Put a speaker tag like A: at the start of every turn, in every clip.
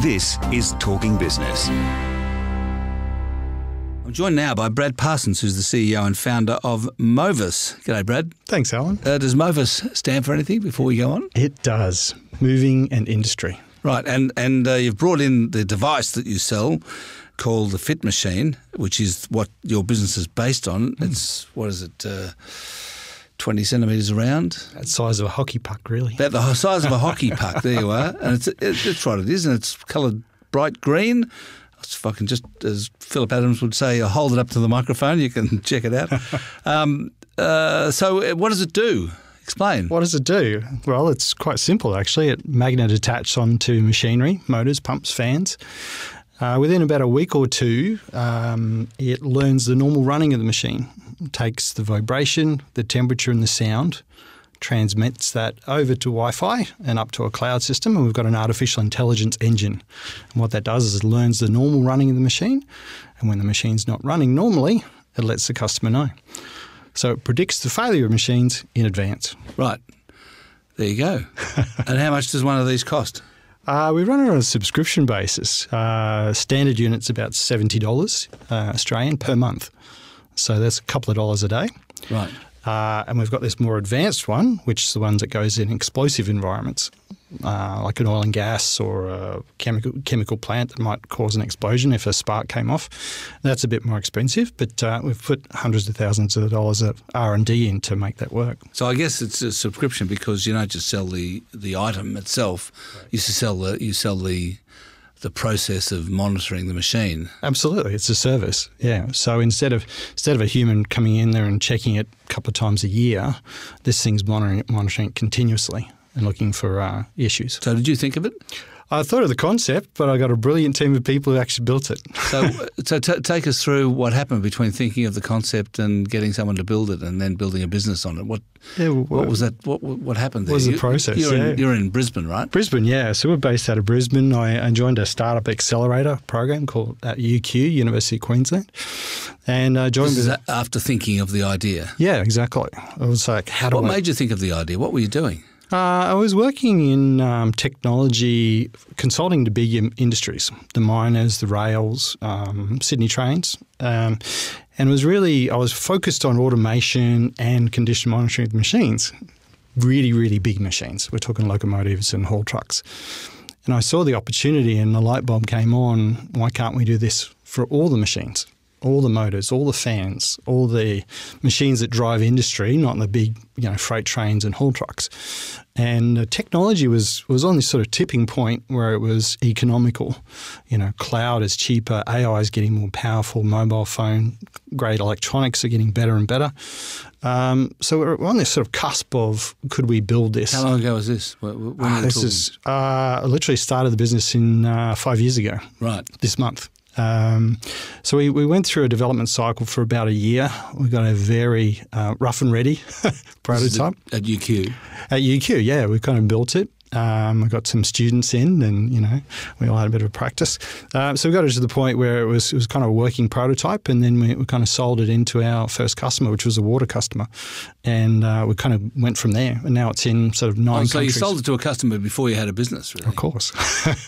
A: This is Talking Business.
B: I'm joined now by Brad Parsons, who's the CEO and founder of Movus. G'day, Brad.
C: Thanks, Alan.
B: Uh, does Movus stand for anything before we go on?
C: It does. Moving and industry.
B: Right, and and uh, you've brought in the device that you sell called the Fit Machine, which is what your business is based on.
C: Hmm.
B: It's what is it? Uh, 20 centimetres around,
C: That size of a hockey puck, really.
B: about the size of a hockey puck. There you are, and it's it, it's what it is, and it's coloured bright green. If I can just, as Phillip Adams would say, hold it up to the microphone. You can check it out. um, uh, so, uh, what does it do? Explain.
C: What does it do? Well, it's quite simple, actually. It magnet attached onto machinery, motors, pumps, fans. Uh, within about a week or two, um, it learns the normal running of the machine, takes the vibration, the temperature, and the sound, transmits that over to Wi Fi and up to a cloud system. And we've got an artificial intelligence engine. And what that does is it learns the normal running of the machine. And when the machine's not running normally, it lets the customer know. So it predicts the failure of machines in advance.
B: Right. There you go. and how much does one of these cost?
C: Uh, we run it on a subscription basis. Uh, standard unit's about seventy dollars uh, Australian per month, so that's a couple of dollars a day.
B: Right.
C: Uh, and we've got this more advanced one, which is the ones that goes in explosive environments, uh, like an oil and gas or a chemical chemical plant that might cause an explosion if a spark came off. That's a bit more expensive, but uh, we've put hundreds of thousands of dollars of R and D in to make that work.
B: So I guess it's a subscription because you don't just sell the, the item itself. You sell the you sell the the process of monitoring the machine.
C: Absolutely, it's a service. Yeah. So instead of instead of a human coming in there and checking it a couple of times a year, this thing's monitoring it, monitoring it continuously and looking for uh, issues.
B: So did you think of it?
C: I thought of the concept, but I got a brilliant team of people who actually built it.
B: So so t- take us through what happened between thinking of the concept and getting someone to build it, and then building a business on it. What
C: Yeah,
B: what was that? What what happened there?
C: was the
B: You-
C: process,
B: You're,
C: yeah.
B: in, you're in Brisbane, right?
C: Brisbane, yeah. So we're based out of Brisbane. I, I joined a startup accelerator program called uh, at UQ, University of Queensland, and I joined.
B: This after thinking of the idea.
C: yeah, exactly. I was like, how do
B: What
C: I?
B: made you think of the idea? What were you doing?
C: Uh, I was working in um, technology consulting to big industries, the miners, the rails, um, Sydney trains, um, and was really I was focused on automation and condition monitoring of machines, really, really big machines. We're talking locomotives and haul trucks. And I saw the opportunity, and the light bulb came on. Why can't we do this for all the machines? All the motors, all the fans, all the machines that drive industry, not the big, you know, freight trains and haul trucks. And uh, technology was was on this sort of tipping point where it was economical. You know, cloud is cheaper, AI is getting more powerful, mobile phone grade electronics are getting better and better. Um, so we're on this sort of cusp of could we build this?
B: How long ago was this? When
C: Ah,
B: you
C: this
B: talking?
C: is uh, I literally started the business in uh, five years ago
B: right.
C: this month. Um, so we, we went through a development cycle for about a year. We got a very uh, rough and ready prototype
B: at UQ.
C: at UQ. Yeah, we kind of built it. Um, we got some students in, and you know, we all had a bit of a practice. Uh, so we got it to the point where it was it was kind of a working prototype, and then we, we kind of sold it into our first customer, which was a water customer, and uh, we kind of went from there. And now it's in sort of nine
B: Oh, so you sold it to a customer before you had a business, really?
C: of course.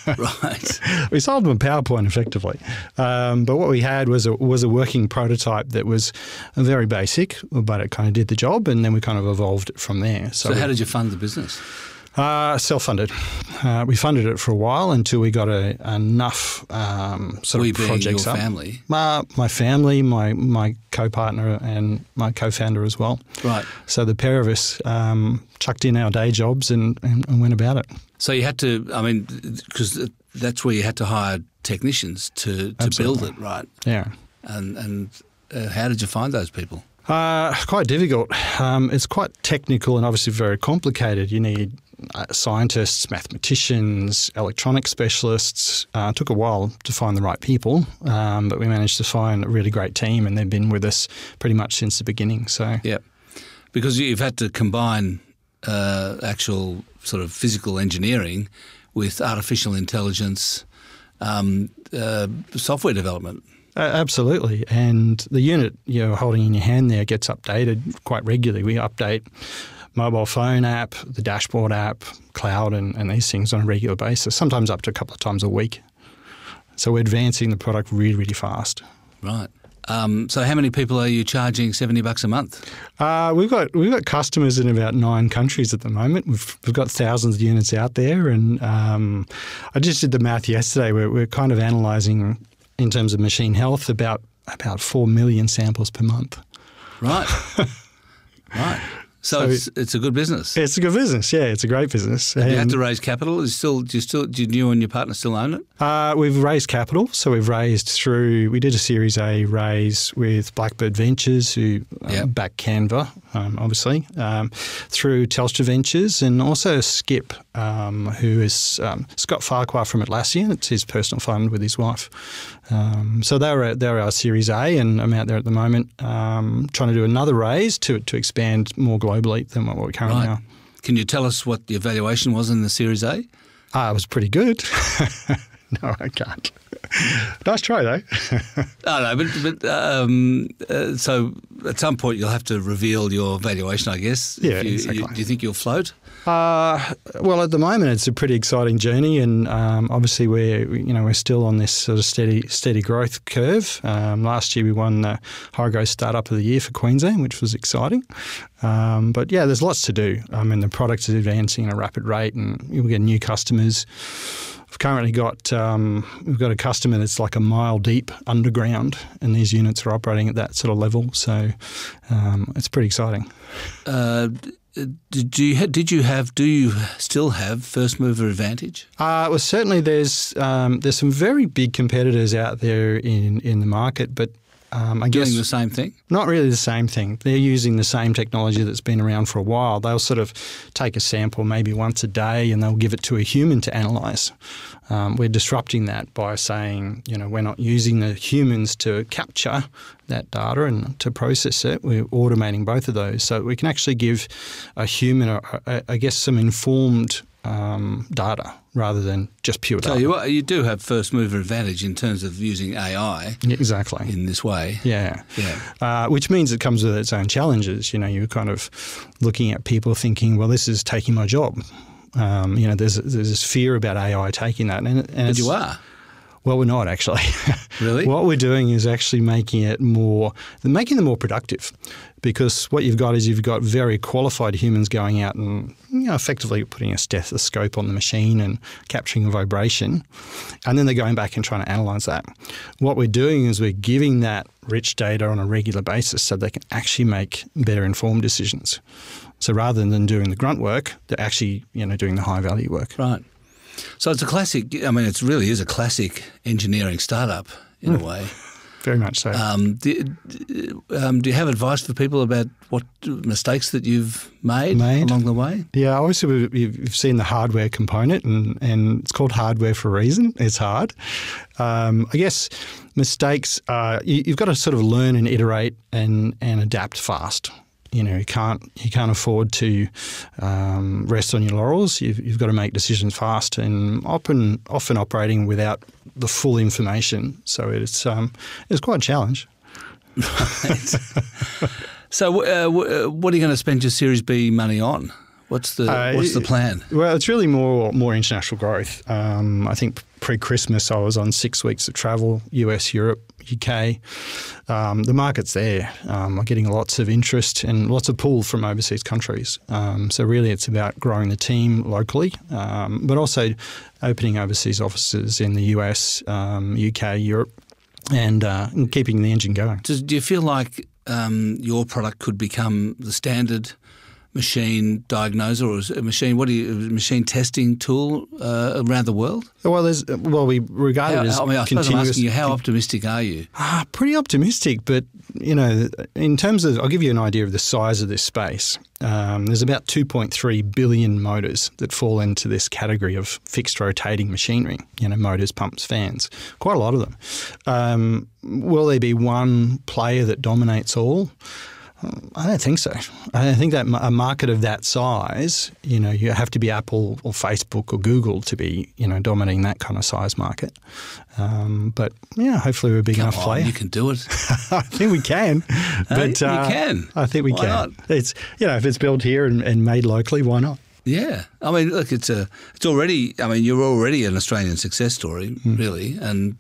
B: Right.
C: we sold them a PowerPoint effectively. Um, but what we had was a, was a working prototype that was very basic, but it kind of did the job, and then we kind of evolved it from there.
B: So, how did you fund the business?
C: Uh, self-funded. Uh, we funded it for a while until we got a, enough um, sort
B: we
C: of projects
B: your
C: up.
B: family.
C: Uh, my family, my my co-partner, and my co-founder as well.
B: Right.
C: So the pair of us um, chucked in our day jobs and, and, and went about it.
B: So you had to, I mean, because that's where you had to hire technicians to, to build it, right?
C: Yeah.
B: And, and uh, how did you find those people?
C: Uh, quite difficult. Um, it's quite technical and obviously very complicated. You need uh, scientists, mathematicians, electronic specialists. Uh, it took a while to find the right people, um, but we managed to find a really great team, and they've been with us pretty much since the beginning. So
B: Yeah. Because you've had to combine uh, actual sort of physical engineering with artificial intelligence um, uh, software development.
C: Uh, absolutely. And the unit you're holding in your hand there gets updated quite regularly. We update mobile phone app, the dashboard app, cloud, and, and these things on a regular basis, sometimes up to a couple of times a week. So we're advancing the product really, really fast.
B: Right. Um, so, how many people are you charging seventy bucks a month?
C: Uh, we've got we've got customers in about nine countries at the moment. We've we've got thousands of units out there, and um, I just did the math yesterday. We're, we're kind of analysing in terms of machine health about about four million samples per month.
B: Right. right. So,
C: So
B: it's, it's a good business.
C: It's a good business, yeah. It's a great business.
B: you had to raise capital. Is still do you still do you and your partner still own it?
C: uh, we've raised capital, so we've raised through. We did a Series A raise with Blackbird Ventures, who uh,
B: Yep.
C: back Canva, um, obviously, um, through Telstra Ventures, and also Skip, um, who is um, Scott Farquhar from Atlassian. It's his personal fund with his wife. Um, so they were they were our Series A, and I'm out there at the moment um, trying to do another raise to to expand more globally than what we currently
B: Right.
C: are.
B: Can you tell us what the evaluation was in the Series A?
C: Ah, it was pretty good. no, I can't. nice try though.
B: Oh, no, but, but um, uh, so at some point you'll have to reveal your valuation, I guess.
C: Yeah,
B: you,
C: exactly.
B: you- do you think you'll float?
C: Uh, well, at the moment, it's a pretty exciting journey, and um, obviously we're you know we're still on this sort of steady steady growth curve. Um, last year we won the High Growth Startup of the Year for Queensland, which was exciting. Um, but yeah, there's lots to do. I mean, the product is advancing at a rapid rate, and we get new customers. We've currently got um, we've got a customer that's like a mile deep underground, and these units are operating at that sort of level. So um, it's pretty exciting.
B: Uh, did you ha- did you have do you still have first mover advantage?
C: Uh, well, certainly there's um, there's some very big competitors out there in, in the market, but um, I
B: Doing
C: guess
B: the same thing?
C: not really the same thing. They're using the same technology that's been around for a while. They'll sort of take a sample maybe once a day and they'll give it to a human to analyse. Um, we're disrupting that by saying, you know, we're not using the humans to capture that data and to process it. We're automating both of those so we can actually give a human, I guess, some informed um, data rather than just pure data.
B: you are- you do have first mover advantage in terms of using AI
C: exactly.
B: in this way.
C: Yeah.
B: Yeah.
C: Uh, which means it comes with its own challenges. You know, you're kind of looking at people thinking, well, this is taking my job. Um, you know, there's there's this fear about AI taking that, and, and
B: But you are
C: well, we're not actually.
B: really.
C: what we're doing is actually making it more, making them more productive, because what you've got is you've got very qualified humans going out and you know, effectively putting a stethoscope on the machine and capturing a vibration, and then they're going back and trying to analyze that. What we're doing is we're giving that rich data on a regular basis so they can actually make better informed decisions. So rather than doing the grunt work, they're actually you know doing the high value work.
B: Right. So it's a classic. I mean, it really is a classic engineering startup in
C: Hmm.
B: a way.
C: Very much so.
B: Um, do, um, do you have advice for people about what mistakes that you've made,
C: Made?
B: along the way?
C: Yeah, obviously we've- you've you've seen the hardware component, and, and it's called hardware for a reason. It's hard. Um, I guess mistakes are you, you've got to sort of learn and iterate and and adapt fast. You know, you can't you can't afford to um, rest on your laurels. You've, you've got to make decisions fast, and often often operating without the full information. So it's um, it's quite a challenge.
B: So, uh, uh, what are you going to spend your Series B money on? What's the
C: Uh,
B: What's the plan?
C: Well, it's really more more international growth. Um, I think pre Christmas I was on six weeks of travel: US, Europe, UK. Um, the market's there. Um, I'm getting lots of interest and lots of pull from overseas countries. Um, so really, it's about growing the team locally, um, but also opening overseas offices in the US, um, UK, Europe, and, uh, and keeping the engine going.
B: Does, do you feel like um, your product could become the standard machine diagnoser or a machine? What do you machine testing tool uh, around the world?
C: Well, there's well, we regard
B: How,
C: it as
B: I mean, I suppose I'm asking you, how optimistic are you?
C: Ah, pretty optimistic, but you know, in terms of, I'll give you an idea of the size of this space. Um, there's about 2.3 billion motors that fall into this category of fixed rotating machinery. You know, motors, pumps, fans, quite a lot of them. Um, will there be one player that dominates all? I don't think so. I don't think that a market of that size, you know, you have to be Apple or Facebook or Google to be, you know, dominating that kind of size market. Um, but yeah, hopefully we're a big
B: Come
C: enough
B: on,
C: player.
B: You can do it.
C: I think we can. but
B: you
C: uh,
B: can.
C: I think we
B: Why
C: can.
B: not?
C: It's you know, if it's built here and, and made locally, why not?
B: Yeah, I mean, look, it's a, it's already. I mean, you're already an Australian success story,
C: Hmm.
B: really, and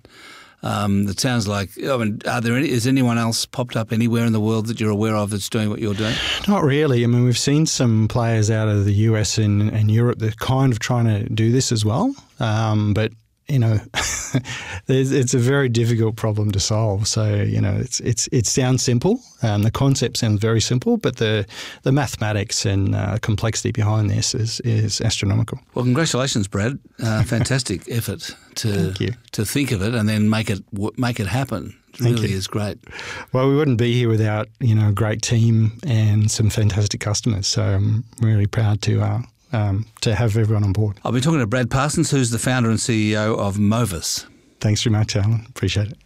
B: um, it sounds like. I mean, are there any? Is anyone else popped up anywhere in the world that you're aware of that's doing what you're doing?
C: Not really. I mean, we've seen some players out of the US and, and Europe that are kind of trying to do this as well. Um, but you know, it's a very difficult problem to solve. So you know, it's it's it sounds simple. Um, the concept sounds very simple, but the the mathematics and uh, complexity behind this is is astronomical.
B: Well, congratulations, Brad. Uh, fantastic effort to to think of it and then make it make it happen. It
C: Thank
B: really
C: you.
B: is great.
C: Well, we wouldn't be here without you know a great team and some fantastic customers. So I'm really proud to uh, um, to have everyone on board.
B: I've been talking to Brad Parsons, who's the founder and CEO of Movus.
C: Thanks very much, Alan. Appreciate it.